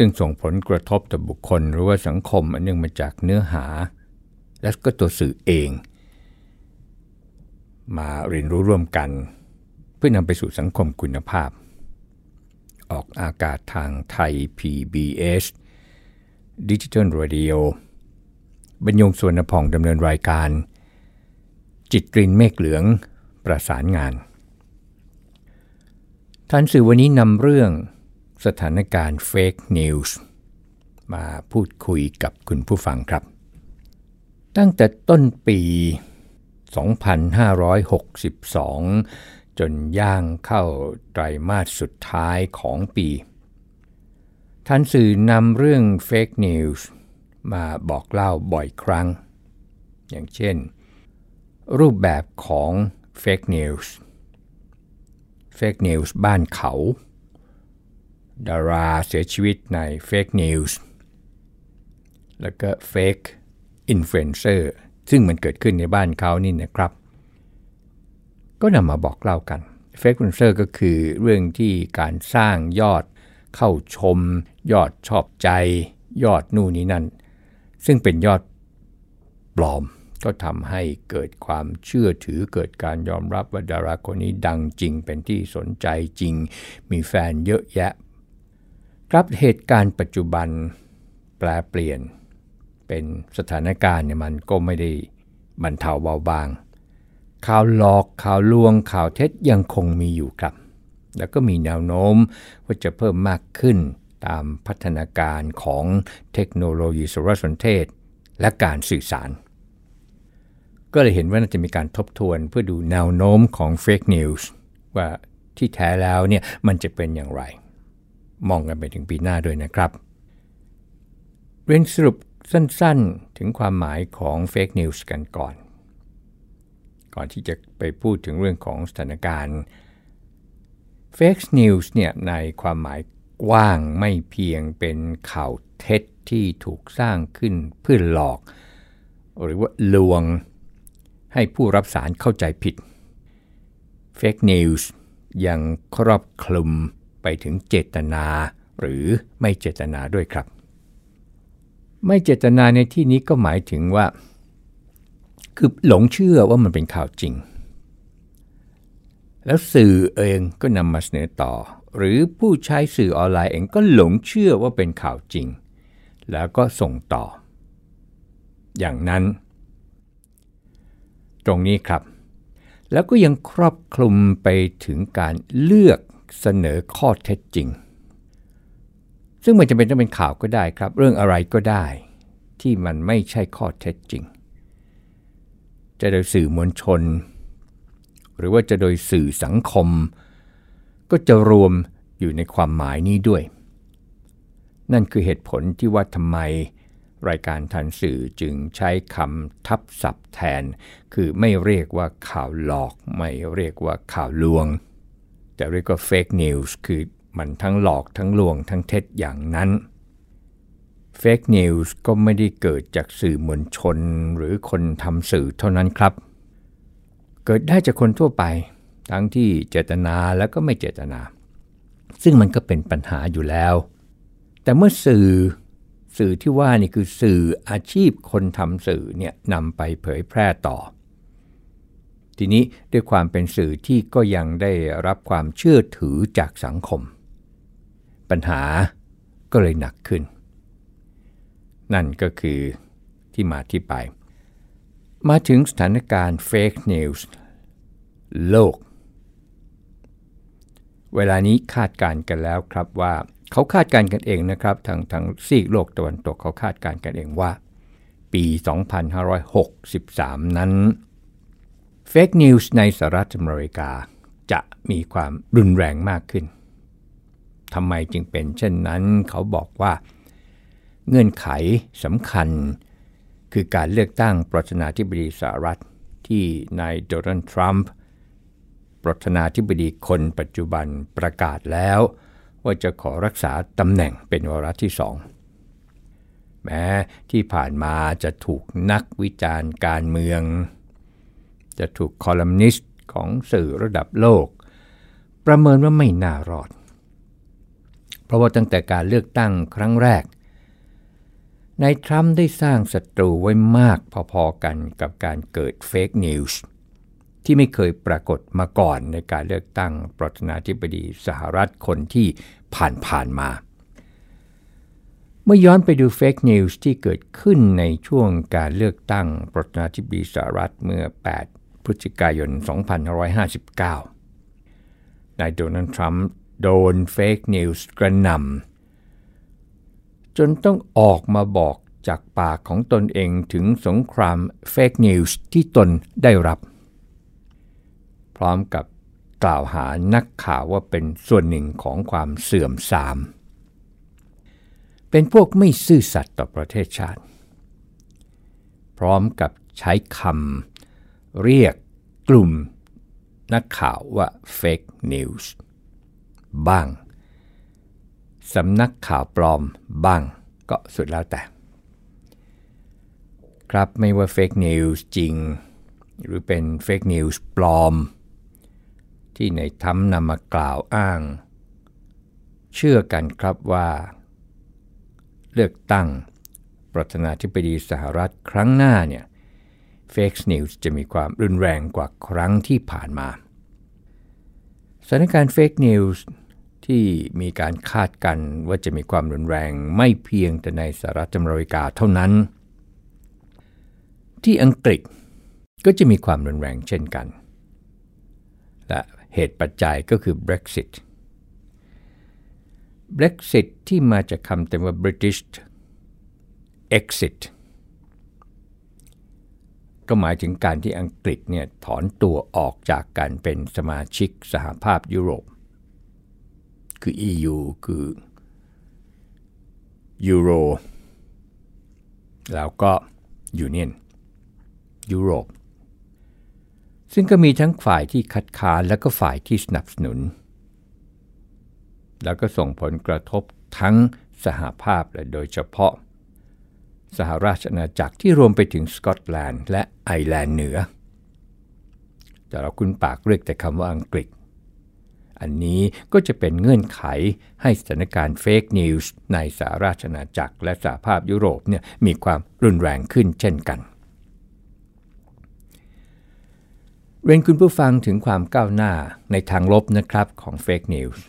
ซึ่งส่งผลกระทบต่อบุคคลหรือว่าสังคมอันเนื่องมาจากเนื้อหา และก็ตัวสื่อเอง มาเรียนรู้ร่วมกัน เพื่อนำไปสู่สังคมคุณภาพ ออกอากาศทางไทย PBS ดิจิทัลร a ดิโอบรรยงส่วนพองดำเนินรายการ จิตกลิ่นเมฆเหลืองประสานงาน ทันสื่อวันนี้นำเรื่อง สถานการณ์ fake news มาพูดคุยกับคุณผู้ฟังครับ ตั้งแต่ต้นปี 2562 จนย่างเข้าไตรมาสสุดท้ายของปีทันสื่อนำเรื่อง fake newsมาบอกเล่าบ่อยครั้ง อย่างเช่น รูปแบบของ fake news fake news บ้านเขา ดาราเสียชีวิตใน fake news แล้วก็ fake influencer ซึ่งมันเกิดขึ้นในบ้านเขานี่นะครับ ก็นำมาบอกเล่ากัน fake influencer ก็คือเรื่องที่การสร้างยอดเข้าชม ยอดชอบใจ ยอดนู่นนี่นั่น ซึ่งเป็นยอดปลอมก็ทำให้เกิดความเชื่อถือเกิดการยอมรับว่าดาราคนนี้ดังจริงเป็นที่สนใจจริง มีแฟนเยอะแยะ ครับเหตุการณ์ปัจจุบันแปลเปลี่ยน เป็นสถานการณ์เนี่ยมันก็ไม่ได้บรรเทาเบาบาง ข่าวหลอกข่าวลวงข่าวเท็จยังคงมีอยู่ครับ แล้วก็มีแนวโน้มว่าจะเพิ่มมากขึ้นตามพัฒนาการของเทคโนโลยีสารสนเทศ และการสื่อสาร ก็เลยเห็นว่าน่าจะมีการทบทวนเพื่อดูแนวโน้มของ fake news ว่าที่แท้แล้วเนี่ยมันจะเป็นอย่างไร มองกันไปถึงปีหน้าด้วยนะครับ เรียนสรุปสั้นๆถึงความหมายของ fake news กันก่อน ก่อนที่จะไปพูดถึงเรื่องของสถานการณ์เฟกนิวส์เนี่ยในความหมายกว้างไม่เพียงเป็นข่าวเท็จที่ถูกสร้างขึ้นเพื่อหลอก หรือว่าลวงให้ผู้รับสารเข้าใจผิด Fake News ยังครอบคลุม ไปถึงเจตนาหรือไม่เจตนาด้วยครับ ไม่เจตนาในที่นี้ก็หมายถึงว่า คือหลงเชื่อว่ามันเป็นข่าวจริง แล้วสื่อเองก็นำมาเสนอต่อ หรือผู้ใช้สื่อออนไลน์เองก็หลงเชื่อว่าเป็นข่าวจริง แล้วก็ส่งต่อ อย่างนั้น ตรงนี้ครับแล้วก็ยังครอบคลุมไปถึงการเลือก เสนอข้อเท็จจริง ซึ่งมันจะเป็นต้องเป็นข่าวก็ได้ครับ เรื่องอะไรก็ได้ที่มันไม่ใช่ข้อเท็จจริง จะโดยสื่อมวลชน หรือว่าจะโดยสื่อสังคม ก็จะรวมอยู่ในความหมายนี้ด้วย นั่นคือเหตุผลที่ว่าทำไมรายการทันสื่อจึงใช้คำทับศัพท์แทน คือไม่เรียกว่าข่าวหลอก ไม่เรียกว่าข่าวลวง แต่เรียกว่าเฟกนิวส์คือมันทั้งหลอกทั้งลวงทั้งเท็จอย่างนั้นเฟกนิวส์ก็ไม่ได้เกิดจากสื่อมวลชนหรือคนทำสื่อเท่านั้นครับ เกิดได้จากคนทั่วไป ทั้งที่เจตนาและก็ไม่เจตนา ซึ่งมันก็เป็นปัญหาอยู่แล้ว แต่เมื่อสื่อสื่อที่ว่านี่คือสื่ออาชีพคนทำสื่อเนี่ยนำไปเผยแพร่ต่อ ทีนี้ด้วยความเป็นสื่อที่ก็ยังได้รับความเชื่อถือจากสังคม ปัญหาก็เลยหนักขึ้น นั่นก็คือที่มาที่ไป มาถึงสถานการณ์ fake news โลก เวลานี้คาดการณ์กันแล้วครับว่าเขาคาดการณ์กันเองนะครับทางทางซีกโลกตะวันตกเขาคาดการณ์กันเองว่า ปี 2563 นั้น fake news ในสหรัฐอเมริกาจะมีความรุนแรงมากขึ้นทำไมจึงเป็นเช่นนั้นเขาบอกว่า เงื่อนไขสำคัญ คือการเลือกตั้งประธานาธิบดีสหรัฐที่นายโดนัลด์ทรัมป์ประธานาธิบดีคนปัจจุบันประกาศแล้ว ว่าจะขอรักษาตำแหน่งเป็นวาระที่สองแม้ที่ผ่านมาจะถูกนักวิจารณ์การเมือง จะถูกคอลัมนิสต์ของสื่อระดับโลก ประเมินว่าไม่น่ารอด เพราะว่าตั้งแต่การเลือกตั้งครั้งแรกนายทรัมป์ได้สร้างศัตรูไว้มากพอๆกันกับการเกิด fake news ที่ไม่เคยปรากฏมาก่อนในการเลือกตั้งประธานาธิบดีสหรัฐคนที่ผ่านๆมา เมื่อย้อนไปดู fake news ที่เกิดขึ้นในช่วงการเลือกตั้งประธานาธิบดีสหรัฐเมื่อ 8 พฤศจิกายน 2559 นายโดนัลด์ทรัมป์โดน fake news กระหน่ำจนต้องออกมาบอกจากปากของตนเองถึงสงคราม fake news ที่ตนได้รับ พร้อมกับกล่าวหานักข่าวว่าเป็นส่วนหนึ่งของความเสื่อมทราม เป็นพวกไม่ซื่อสัตย์ต่อประเทศชาติ พร้อมกับใช้คำ เรียกกลุ่มนักข่าวว่า fake news บ้าง สำนักข่าวปลอมบ้าง ก็สุดแล้วแต่ ครับไม่ว่า fake news จริง หรือเป็น fake news ปลอม ที่นายทรัมป์นำมากล่าวอ้าง เชื่อกันครับว่า เลือกตั้งประธานาธิบดีสหรัฐครั้งหน้าเนี่ย fake news จะมีความรุนแรงกว่าครั้งที่ผ่านมาสถานการณ์ fake news ที่มีการคาดกันว่าจะมีความรุนแรงไม่เพียงแต่ในสหรัฐอเมริกาเท่านั้น ที่อังกฤษก็จะมีความรุนแรงเช่นกัน และเหตุปัจจัยก็คือ Brexit Brexit ที่มาจากคำเต็มว่า British exit ก็หมายถึงการที่อังกฤษเนี่ยถอนตัวออกจากการเป็นสมาชิกสหภาพยุโรป คือ EU คือยูโรแล้วก็ยูเนียนยุโรป ซึ่งก็มีทั้งฝ่ายที่คัดค้านและก็ฝ่ายที่สนับสนุน แล้วก็ส่งผลกระทบทั้งสหภาพและโดยเฉพาะ สหราชอาณาจักรที่รวมไปถึงสกอตแลนด์และไอร์แลนด์เหนือ แต่เราคุ้นปากเรียกแต่คำว่าอังกฤษ อันนี้ก็จะเป็นเงื่อนไขให้สถานการณ์เฟกนิวส์ในสหราชอาณาจักรและสหภาพยุโรปเนี่ยมีความรุนแรงขึ้นเช่นกันเรียนคุณผู้ฟังถึงความก้าวหน้าในทางลบนะครับของ fake news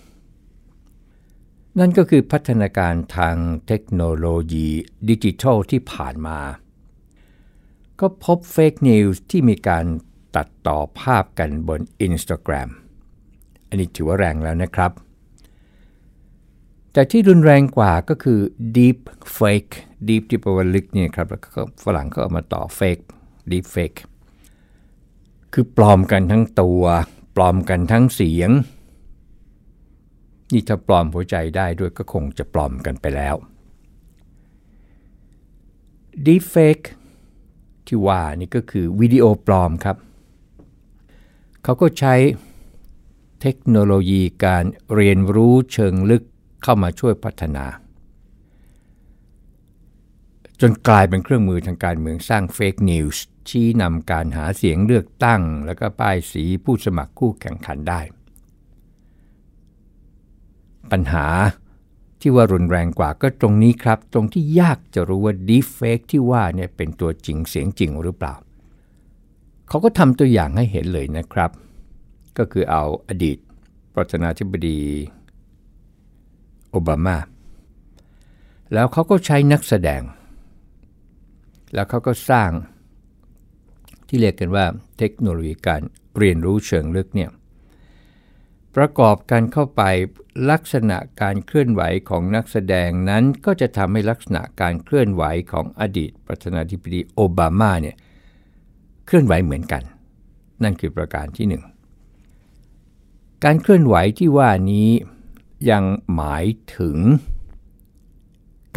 นั่นก็คือพัฒนาการทางเทคโนโลยีดิจิทัลที่ผ่านมา ก็พบ fake news ที่มีการตัดต่อภาพกันบน Instagram อันนี้ถือว่าแรงแล้วนะครับ แต่ที่รุนแรงกว่าก็คือ deep fake deep ที่แปลว่าลึกนี่ครับแล้วก็ฝรั่งก็เอามาต่อ fake deep fake คือปลอมกันทั้งตัว ปลอมกันทั้งเสียง นี่ถ้าปลอมหัวใจได้ด้วยก็คงจะปลอมกันไปแล้ว deep fake ที่ว่านี่ก็คือวิดีโอปลอมครับ เขาก็ใช้เทคโนโลยีการเรียนรู้เชิงลึกเข้ามาช่วยพัฒนา จนกลายเป็นเครื่องมือทางการเมืองสร้าง fake news ชี้นำการหาเสียงเลือกตั้ง แล้วก็ป้ายสีผู้สมัครคู่แข่งขันได้ ปัญหาที่ว่ารุนแรงกว่าก็ตรงนี้ครับ ตรงที่ยากจะรู้ว่า deep fake ที่ว่าเนี่ยเป็นตัวจริงเสียงจริงหรือเปล่า เขาก็ทำตัวอย่างให้เห็นเลยนะครับ ก็คือเอาอดีตประธานาธิบดีโอบามา แล้วเขาก็ใช้นักแสดง แล้วเขาก็สร้างที่เรียกกันว่าเทคโนโลยีการเรียนรู้เชิงลึกเนี่ย ประกอบกันเข้าไปลักษณะการเคลื่อนไหวของนักแสดงนั้นก็จะทำให้ลักษณะการเคลื่อนไหวของอดีตประธานาธิบดีโอบามาเนี่ยเคลื่อนไหวเหมือนกัน นั่นคือประการที่หนึ่งการเคลื่อนไหวที่ว่านี้ยังหมายถึง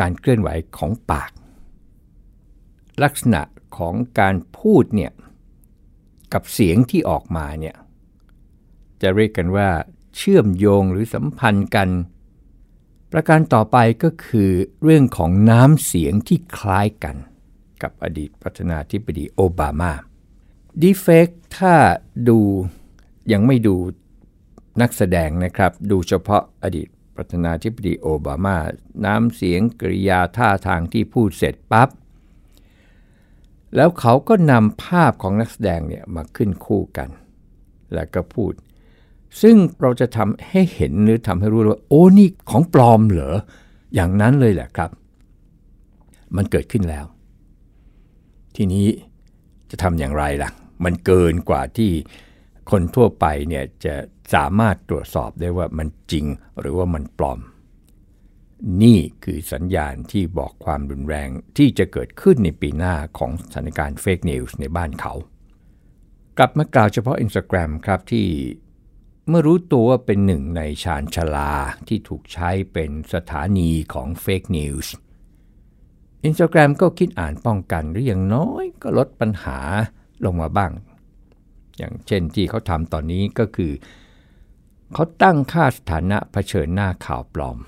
การเคลื่อนไหวของปาก ลักษณะของการพูดเนี่ยกับเสียงที่ออกมาเนี่ย จะเรียกกันว่า เชื่อมโยงหรือสัมพันธ์กัน ประการต่อไปก็คือเรื่องของน้ำเสียงที่คล้ายกัน กับอดีตประธานาธิบดีโอบามาดีเฟกถ้าดูยังไม่ดูนักแสดงนะครับ ดูเฉพาะอดีตประธานาธิบดีโอบามา น้ำเสียงกริยาท่าทางที่พูดเสร็จปับ๊บแล้วเขาก็นำภาพของนักแสดงเนี่ยมาขึ้นคู่กัน แล้วก็พูด ซึ่งเราจะทำให้เห็นหรือทำให้รู้ว่า โอ้นี่ของปลอมเหรอ อย่างนั้นเลยแหละครับ มันเกิดขึ้นแล้ว ทีนี้จะทำอย่างไรล่ะ มันเกินกว่าที่คนทั่วไปเนี่ยจะสามารถตรวจสอบได้ว่ามันจริงหรือว่ามันปลอม นี่คือสัญญาณที่บอกความรุนแรงที่จะเกิดขึ้นในปีหน้าของสถานการณ์เฟกนิวส์ในบ้านเขา กลับมากล่าวเฉพาะ Instagram ครับที่ เมื่อรู้ตัวว่าเป็นหนึ่งในชานชลาที่ถูกใช้เป็นสถานีของ fake news Instagram ก็คิดอ่านป้องกันหรืออย่างน้อยก็ลดปัญหาลงมาบ้าง อย่างเช่นที่เขาทำตอนนี้ก็คือ เขาตั้งค่าสถานะเผชิญหน้าข่าวปลอม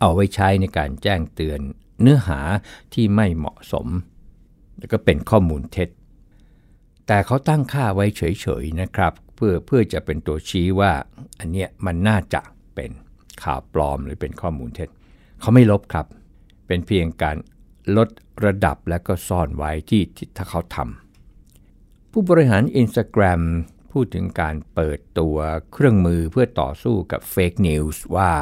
เอาไว้ใช้ในการแจ้งเตือนเนื้อหาที่ไม่เหมาะสม แล้วก็เป็นข้อมูลเท็จ แต่เขาตั้งค่าไว้เฉยๆนะครับ เพื่อเพื่อจะเป็นตัวชี้ว่าอันเนี้ยมันน่าจะเป็นข่าวปลอมหรือเป็นข้อมูลเท็จเขาไม่ลบครับ เป็นเพียงการลดระดับและก็ซ่อนไว้ที่ถ้าเขาทำผู้บริหาร Instagram พูดถึงการเปิดตัวเครื่องมือเพื่อต่อสู้กับ fake news ว่า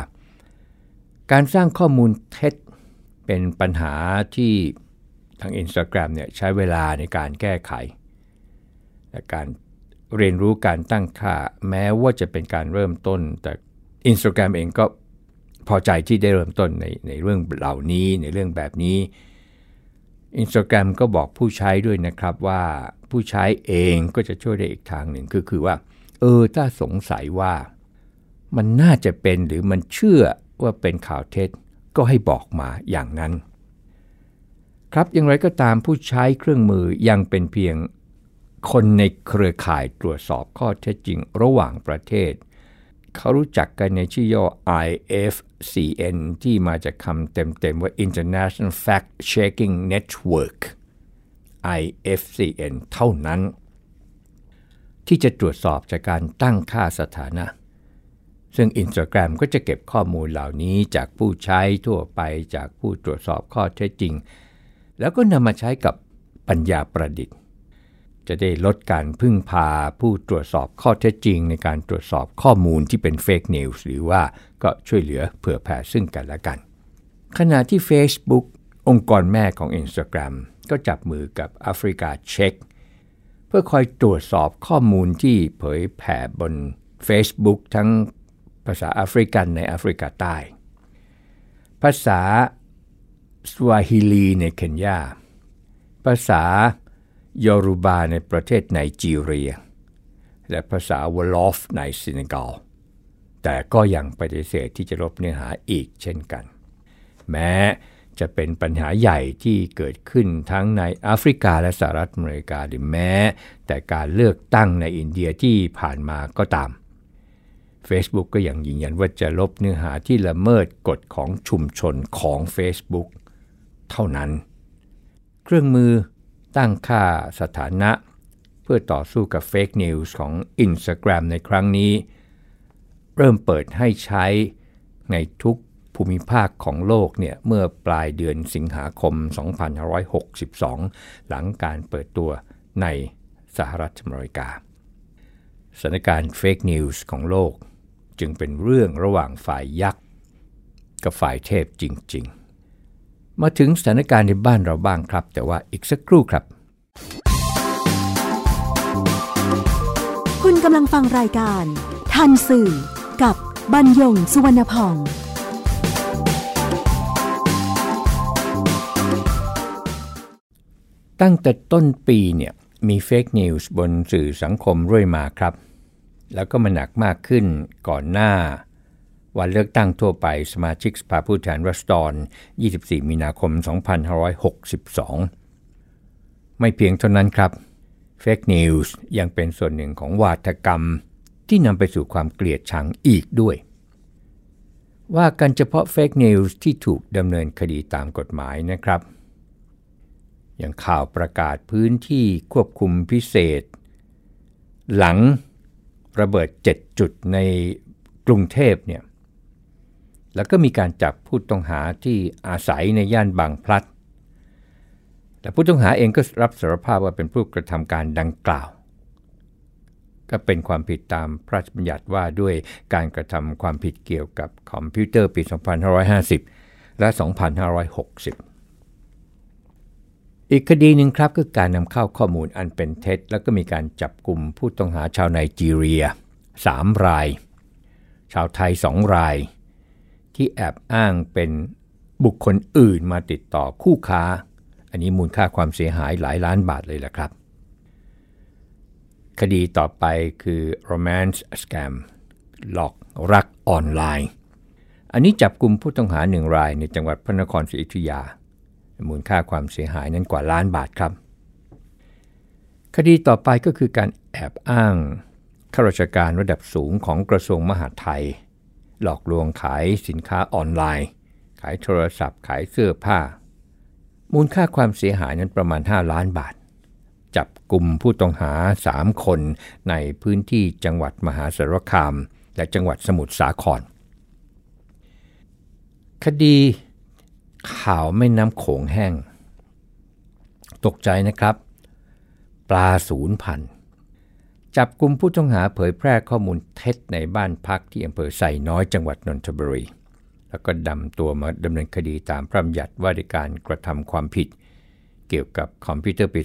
การสร้างข้อมูลเท็จเป็นปัญหาที่ทาง Instagram เนี่ยใช้เวลาในการแก้ไข และการ เรียนรู้การตั้งค่า แม้ว่าจะเป็นการเริ่มต้น แต่ Instagram เองก็พอใจที่ได้เริ่มต้นในในเรื่องเหล่านี้ในเรื่องแบบนี้ Instagram ก็บอกผู้ใช้ด้วยนะครับว่าผู้ใช้เองก็จะช่วยได้อีกทางหนึ่งคือคือว่า เออถ้าสงสัยว่ามันน่าจะเป็นหรือมันเชื่อว่าเป็นข่าวเท็จก็ให้บอกมาอย่างนั้น ครับอย่างไรก็ตามผู้ใช้เครื่องมือยังเป็นเพียง คนในเครือข่ายตรวจสอบข้อเท็จจริงระหว่างประเทศ เขารู้จักกันในชื่อย่อ IFCN ที่มาจากคำเต็มๆว่า International Fact Checking Network IFCN เท่านั้น ที่จะตรวจสอบจากการตั้งค่าสถานะ ซึ่ง Instagram ก็จะเก็บข้อมูลเหล่านี้จากผู้ใช้ทั่วไปจากผู้ตรวจสอบข้อเท็จจริง แล้วก็นำมาใช้กับปัญญาประดิษฐ์ จะได้ลดการพึ่งพาผู้ตรวจสอบข้อเท็จจริง ในการตรวจสอบข้อมูลที่เป็นเฟกนิวส์หรือว่าก็ช่วยเหลือเผื่อแผ่ซึ่งกันและกัน ขณะที่ Facebook องค์กรแม่ของ Instagram ก็จับมือกับแอฟริกาเช็คเพื่อคอยตรวจสอบข้อมูลที่เผยแผ่บน Facebook ทั้งภาษาแอฟริกันในแอฟริกาใต้ ภาษาสวาฮิลีในเคนยา ภาษา ยอรูบาในประเทศไนจีเรีย และภาษาวลอฟในซเนกัลแต่ก็ยังปฏิเสธที่จะลบเนื้อหาอีกเช่นกัน แม้จะเป็นปัญหาใหญ่ที่เกิดขึ้นทั้งในแอฟริกาและสหรัฐอเมริกาหรือแม้ แต่การเลือกตั้งในอินเดียที่ผ่านมาก็ตาม Facebook ก็ยังยืนยันว่าจะลบเนื้อหาที่ละเมิดกฎของชุมชนของ Facebook เท่านั้น เครื่องมือ ตั้งค่าสถานะ เพื่อต่อสู้กับเฟกนิวส์ของ Instagram ในครั้งนี้ เริ่มเปิดให้ใช้ในทุกภูมิภาคของโลกเนี่ยเมื่อปลายเดือนสิงหาคม 2562 หลังการเปิดตัวในสหรัฐอเมริกา สถานการณ์เฟกนิวส์ของโลก จึงเป็นเรื่องระหว่างฝ่ายยักษ์ กับฝ่ายเทพจริง ๆ มาถึงสถานการณ์ในบ้านเราบ้างครับ แต่ว่าอีกสักครู่ครับ คุณกำลังฟังรายการ ทันสื่อ กับบรรยงสุวรรณพองตั้งแต่ต้นปีเนี่ยมีเฟกนิวส์บนสื่อสังคมเรื่อยมาครับ แล้วก็มันหนักมากขึ้นก่อนหน้า วันเลือกตั้งทั่วไปสมาชิกสภาผู้แทนรัศดร 24 มีนาคม 2562 ไม่เพียงเท่านั้นครับ Fake News ยังเป็นส่วนหนึ่งของวาทกรรมที่นำไปสู่ความเกลียดชังอีกด้วย ว่ากันเฉพาะ Fake News ที่ถูกดำเนินคดีตามกฎหมายนะครับ อย่างข่าวประกาศพื้นที่ควบคุมพิเศษ หลังระเบิด 7 จุดในกรุงเทพเนี่ย แล้วก็มีการจับผู้ต้องหาที่อาศัยในย่านบางพลัดแต่ผู้ต้องหาเองก็รับสารภาพว่าเป็นผู้กระทำการดังกล่าว ก็เป็นความผิดตามพระราชบัญญัติว่าด้วยการกระทำความผิดเกี่ยวกับคอมพิวเตอร์ปี 2550 และ 2560อีกคดีหนึ่งครับคือการนำเข้าข้อมูลอันเป็นเท็จ แล้วก็มีการจับกลุ่มผู้ต้องหาชาวไนจีเรีย 3 ราย ชาวไทย 2 ราย ที่แอบอ้างเป็นบุคคลอื่นมาติดต่อคู่ค้า อันนี้มูลค่าความเสียหายหลายล้านบาทเลยล่ะครับ คดีต่อไปคือ romance scam หลอกรักออนไลน์ อันนี้จับกลุ่มผู้ต้องหาหนึ่งรายในจังหวัดพระนครศรีอยุธยา มูลค่าความเสียหายนั้นกว่าล้านบาทครับ คดีต่อไปก็คือการแอบอ้างข้าราชการระดับสูงของกระทรวงมหาดไทย หลอกลวงขายสินค้าออนไลน์ ขายโทรศัพท์ขายเสื้อผ้า มูลค่าความเสียหายนั้นประมาณ 5 ล้านบาท จับกลุ่มผู้ต้องหา 3 คนในพื้นที่จังหวัดมหาสารคาม และจังหวัดสมุทรสาคร คดีข่าวแม่น้ำโขงแห้ง ตกใจนะครับ ปลาศูนย์พัน จับกลุ่มผู้ต้องหาเผยแพร่ข้อมูลเท็จในบ้านพักที่อำเภอไซน้อยจังหวัดนนทบุรี แล้วก็ดำตัวมาดำเนินคดีตามพระบัญญัติว่าด้วยการกระทำความผิด เกี่ยวกับคอมพิวเตอร์ปี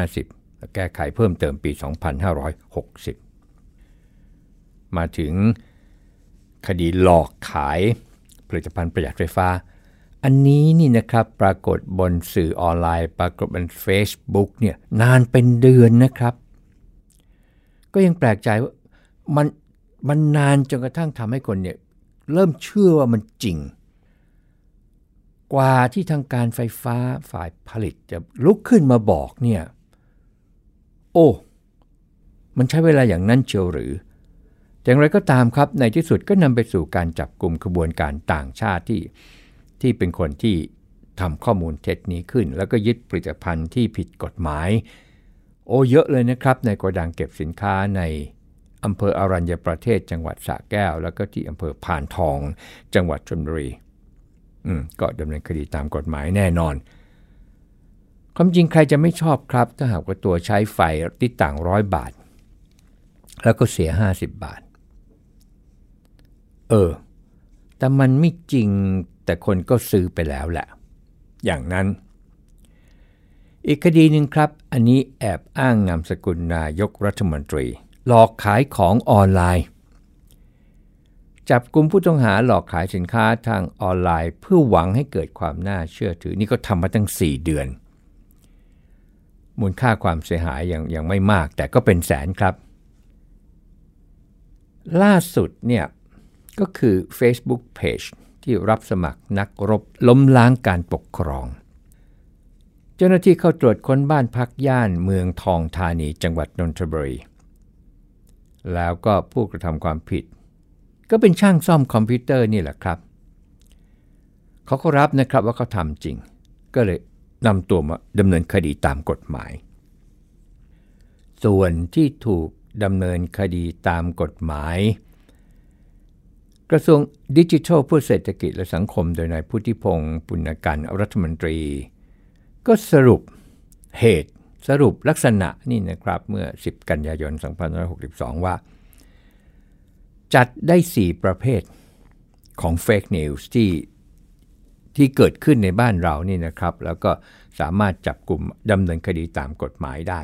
2550 และแก้ไขเพิ่มเติมปี 2560 มาถึงคดีหลอกขายผลิตภัณฑ์ประหยัดไฟฟ้า อันนี้นี่นะครับปรากฏบนสื่อออนไลน์ ปรากฏบน Facebook เนี่ยนานเป็นเดือนนะครับ ก็ยังแปลกใจว่ามันมันนานจนกระทั่งทำให้คนเนี่ยเริ่มเชื่อว่ามันจริง กว่าที่ทางการไฟฟ้าฝ่ายผลิตจะลุกขึ้นมาบอกเนี่ย โอ้ มันใช้เวลาอย่างนั้นเชียวหรือ อย่างไรก็ตามครับในที่สุดก็นำไปสู่การจับกลุ่มขบวนการต่างชาติที่ที่เป็นคนที่ทำข้อมูลเท็จนี้ขึ้น แล้วก็ยึดผลิตภัณฑ์ที่ผิดกฎหมาย โอ้เยอะเลยนะครับในโกดังเก็บสินค้าในอำเภออรัญญประเทศจังหวัดสระแก้ว แล้วก็ที่อำเภอพานทอง จังหวัดชลบุรีอืมก็ดำเนินคดีตามกฎหมายแน่นอน ความจริงใครจะไม่ชอบครับ ถ้าหากว่าตัวใช้ไฟติดต่างร้อยบาท แล้วก็เสีย 50 บาท เออ แต่มันไม่จริงแต่คนก็ซื้อไปแล้วแหละ อย่างนั้น อีกคดีหนึ่งครับ อันนี้แอบอ้างนามสกุลนายกรัฐมนตรี หลอกขายของออนไลน์ จับกลุ่มผู้ต้องหาหลอกขายสินค้าทางออนไลน์ เพื่อหวังให้เกิดความน่าเชื่อถือ นี่ก็ทำมาตั้ง 4 เดือน มูลค่าความเสียหายยังยังไม่มาก แต่ก็เป็นแสนครับ ล่าสุดเนี่ยก็คือ Facebook Page ที่รับสมัครนักรบล้มล้างการปกครอง เจ้าหน้าที่เข้าตรวจค้นบ้านพักย่านเมืองทองธานีจังหวัดนนทบุรี แล้วก็ผู้กระทำความผิด ก็เป็นช่างซ่อมคอมพิวเตอร์นี่แหละครับ เขาก็รับนะครับว่าเขาทำจริง ก็เลยนำตัวมาดำเนินคดีตามกฎหมาย ส่วนที่ถูกดำเนินคดีตามกฎหมาย กระทรวงดิจิทัลเพื่อเศรษฐกิจและสังคมโดยนายพุทธิพงศ์ปุณกันรัฐมนตรี ก็สรุปเหตุสรุปลักษณะนี่นะครับเมื่อ 10 กันยายน 2562 ว่า จัดได้ 4 ประเภทของเฟกนิวส์ที่ที่เกิดขึ้นในบ้านเรานี่นะครับ แล้วก็สามารถจับกลุ่มดำเนินคดีตามกฎหมายได้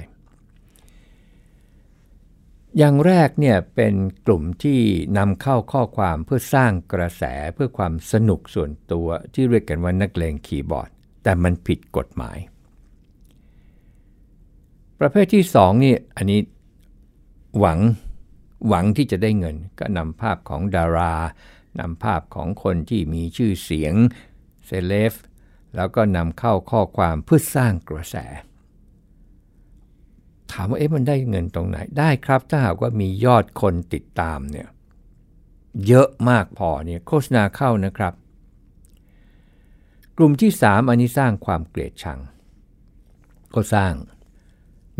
อย่างแรกเนี่ยเป็นกลุ่มที่นำเข้าข้อความเพื่อสร้างกระแสเพื่อความสนุกส่วนตัวที่เรียกกันว่านักเลงคีย์บอร์ด แต่มันผิดกฎหมาย ประเภทที่2นี่อันนี้หวังหวังที่จะได้เงิน ก็นำภาพของดารานำภาพของคนที่มีชื่อเสียงเซเลฟแล้วก็นำเข้าข้อความเพื่อสร้างกระแส ถามว่าเอ๊ะมันได้เงินตรงไหนได้ครับ ถ้าหากว่ามียอดคนติดตามเนี่ยเยอะมากพอเนี่ยโฆษณาเข้านะครับ กลุ่มที่ 3 อันนี้สร้างความเกลียดชัง ก็สร้าง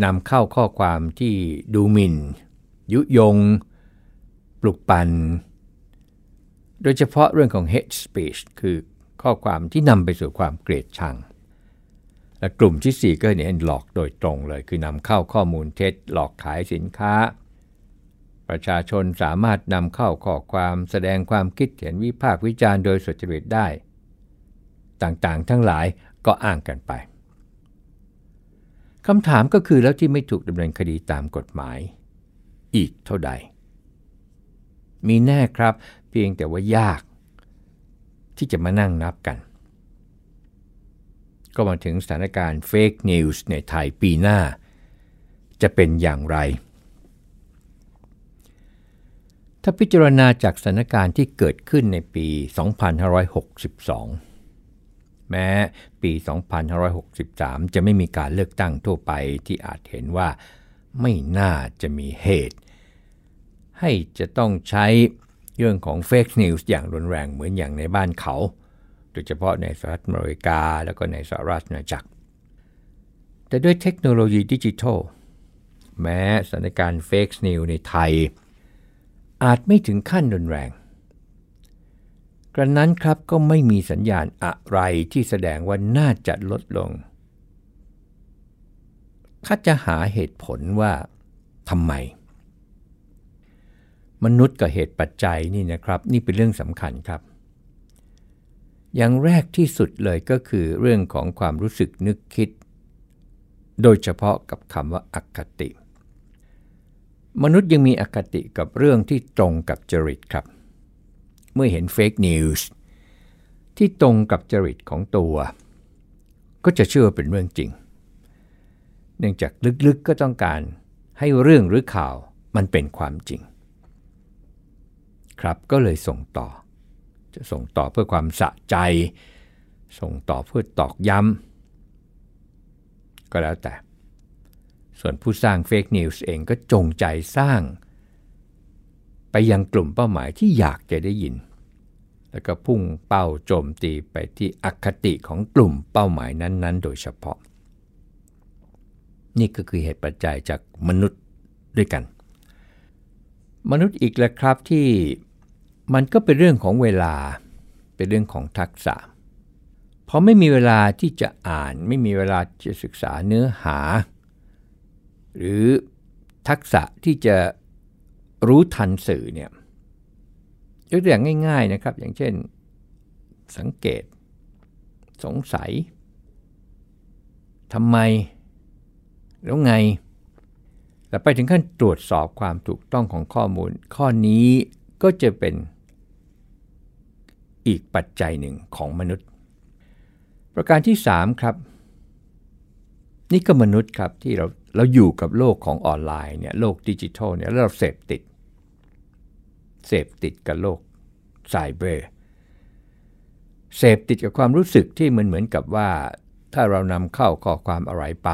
นำเข้าข้อความที่ดูหมิน่น ยุยง ปลุกปันโดยเฉพาะเรื่องของ hate speech คือข้อความที่นำไปสู่ความเกลียดชัง และกลุ่มที่ 4 ก็เนี่ยหลอกโดยตรงเลย คือนำเข้าข้อมูลเท็จ หลอกขายสินค้า ประชาชนสามารถนำเข้าข้อความแสดงความคิดเห็นวิพากษ์วิจารณ์โดยสุจริตได้ ต่างๆ ทั้งหลายก็อ้างกันไปคำถามก็คือแล้วที่ไม่ถูกดำเนินคดีตามกฎหมาย อีกเท่าใด มีแน่ครับเพียงแต่ว่ายาก ที่จะมานั่งนับกัน ก็มาถึงสถานการณ์เฟกนิวส์ในไทยปีหน้า จะเป็นอย่างไร ถ้าพิจารณาจากสถานการณ์ที่เกิดขึ้นในปี 2562 แม้ปี 2563 จะไม่มีการเลือกตั้งทั่วไปที่อาจเห็นว่าไม่น่าจะมีเหตุ ให้จะต้องใช้เรื่องของเฟกนิวส์อย่างรุนแรงเหมือนอย่างในบ้านเขา โดยเฉพาะในสหรัฐอเมริกาแล้วก็ในสหรัฐอาณาจักแต่ด้วยเทคโนโลยีดิจิทัล แม้สถานการณ์เฟกนิวในไทย อาจไม่ถึงขั้นรุนแรง กระนั้นครับก็ไม่มีสัญญาณอะไรที่แสดงว่าน่าจะลดลงข้าจะหาเหตุผลว่าทำไม มนุษย์กับเหตุปัจจัยนี่นะครับ นี่เป็นเรื่องสำคัญครับ อย่างแรกที่สุดเลยก็คือเรื่องของความรู้สึกนึกคิด โดยเฉพาะกับคำว่าอคติ มนุษย์ยังมีอคติกับเรื่องที่ตรงกับจริตครับ เมื่อเห็น fake news ที่ตรงกับจริตของตัว ก็จะเชื่อเป็นเรื่องจริง เนื่องจากลึกๆก็ต้องการให้เรื่องหรือข่าวมันเป็นความจริง ครับก็เลยส่งต่อ จะส่งต่อเพื่อความสะใจ ส่งต่อเพื่อตอกย้ำก็แล้วแต่ ส่วนผู้สร้างเฟกนิวส์เองก็จงใจสร้าง ไปยังกลุ่มเป้าหมายที่อยากจะได้ยิน แล้วก็พุ่งเป้าโจมตีไปที่อคติของกลุ่มเป้าหมายนั้นๆ โดยเฉพาะ นี่ก็คือเหตุปัจจัยจากมนุษย์ด้วยกัน มนุษย์อีกแล้วครับที่มันก็เป็นเรื่องของเวลา เป็นเรื่องของทักษะ เพราะไม่มีเวลาที่จะอ่าน ไม่มีเวลาจะศึกษาเนื้อหา หรือทักษะที่จะ รู้ทันสื่อเนี่ยยกตัวอย่างง่าย ๆนะครับ อย่างเช่น สังเกต สงสัยทำไม แล้วไงแต่ไปถึงขั้นตรวจสอบความถูกต้องของข้อมูล ข้อนี้ก็จะเป็นอีกปัจจัยหนึ่งของมนุษย์ ประการที่ 3 ครับ นี่ก็มนุษย์ครับที่เราเราอยู่กับโลกของออนไลน์เนี่ยโลกดิจิทัลเนี่ยแล้วเราเสพติด เสพติดกับโลกไซเบอร์เสพติดกับความรู้สึกที่เหมือนเหมือนกับว่า ถ้าเรานำเข้าข้อความอะไรไป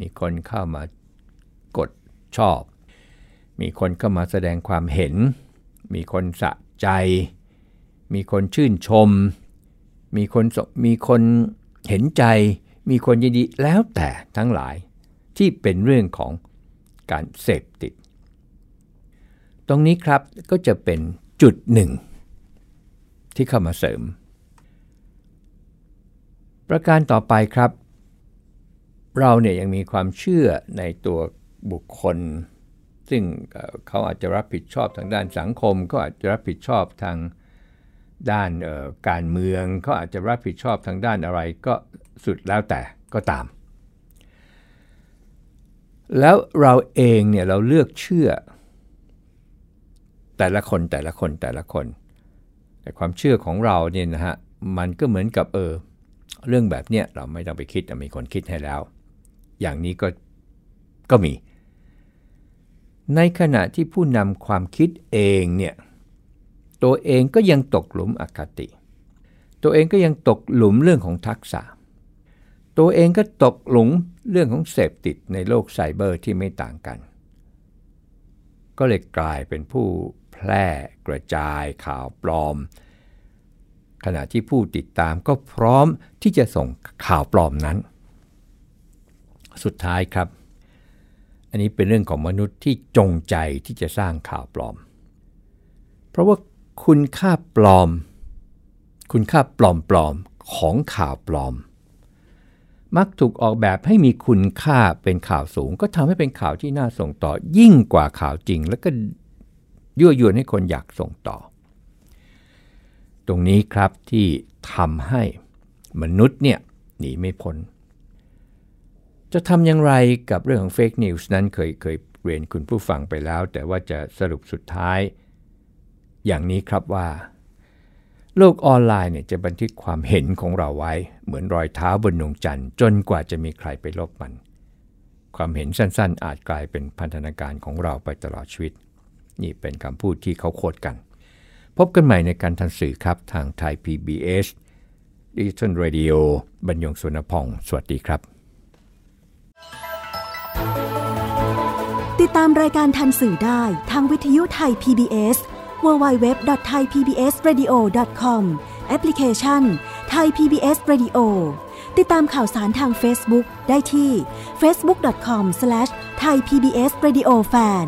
มีคนเข้ามากดชอบ มีคนเข้ามาแสดงความเห็น มีคนสะใจ มีคนชื่นชม มีคนมีคนเห็นใจ มีคนยินดีแล้วแต่ทั้งหลายที่เป็นเรื่องของการเสพติด ตรงนี้ครับก็จะเป็นจุดหนึ่งที่เข้ามาเสริม ประการต่อไปครับ เราเนี่ยยังมีความเชื่อในตัวบุคคล ซึ่งเขาอาจจะรับผิดชอบทางด้านสังคม ก็อาจจะรับผิดชอบทางด้านการเมืองเขาอาจจะรับผิดชอบทางด้านอะไรก็สุดแล้วแต่ก็ตาม แล้วเราเองเนี่ยเราเลือกเชื่อ แต่ละคนแต่ละคนแต่ละคน แต่ความเชื่อของเราเนี่ยนะฮะมันก็เหมือนกับเออเรื่องแบบเนี้ยเราไม่ต้องไปคิดมีคนคิดให้แล้ว อย่างนี้ก็ก็มี ในขณะที่ผู้นำความคิดเองเนี่ยตัวเองก็ยังตกหลุมอคติ ตัวเองก็ยังตกหลุมเรื่องของทักษะ ตัวเองก็ตกหลุมเรื่องของเสพติดในโลกไซเบอร์ที่ไม่ต่างกัน ก็เลยกลายเป็นผู้ แพร่กระจายข่าวปลอม ขณะที่ผู้ติดตามก็พร้อมที่จะส่งข่าวปลอมนั้น สุดท้ายครับ อันนี้เป็นเรื่องของมนุษย์ที่จงใจที่จะสร้างข่าวปลอม เพราะว่าคุณค่าปลอม คุณค่าปลอมปลอมของข่าวปลอม มักถูกออกแบบให้มีคุณค่าเป็นข่าวสูง ก็ทำให้เป็นข่าวที่น่าส่งต่อยิ่งกว่าข่าวจริง แล้วก็ ยั่วยวนให้คนอยากส่งต่อ ตรงนี้ครับที่ทำให้มนุษย์เนี่ยหนีไม่พ้น จะทำอย่างไรกับเรื่องของเฟกนิวส์นั้นเคยเคยเรียนคุณผู้ฟังไปแล้ว แต่ว่าจะสรุปสุดท้าย อย่างนี้ครับว่า โลกออนไลน์เนี่ยจะบันทึกความเห็นของเราไว้ เหมือนรอยเท้าบนดวงจันทร์จนกว่าจะมีใครไปลบมัน ความเห็นสั้นๆ อาจกลายเป็นพันธนาการของเราไปตลอดชีวิต นี่เป็นคำพูดที่เขาโคดกัน พบกันใหม่ในการทันสื่อครับทางไทย PBS Digital Radio บรรยงสุนพอง สวัสดีครับ ติดตามรายการทันสื่อได้ทางวิทยุไทย PBS www.thaipbsradio.com แอปพลิเคชัน Thai PBS Radio ติดตามข่าวสารทาง Facebook ได้ที่ facebook.com/thaipbsradiofan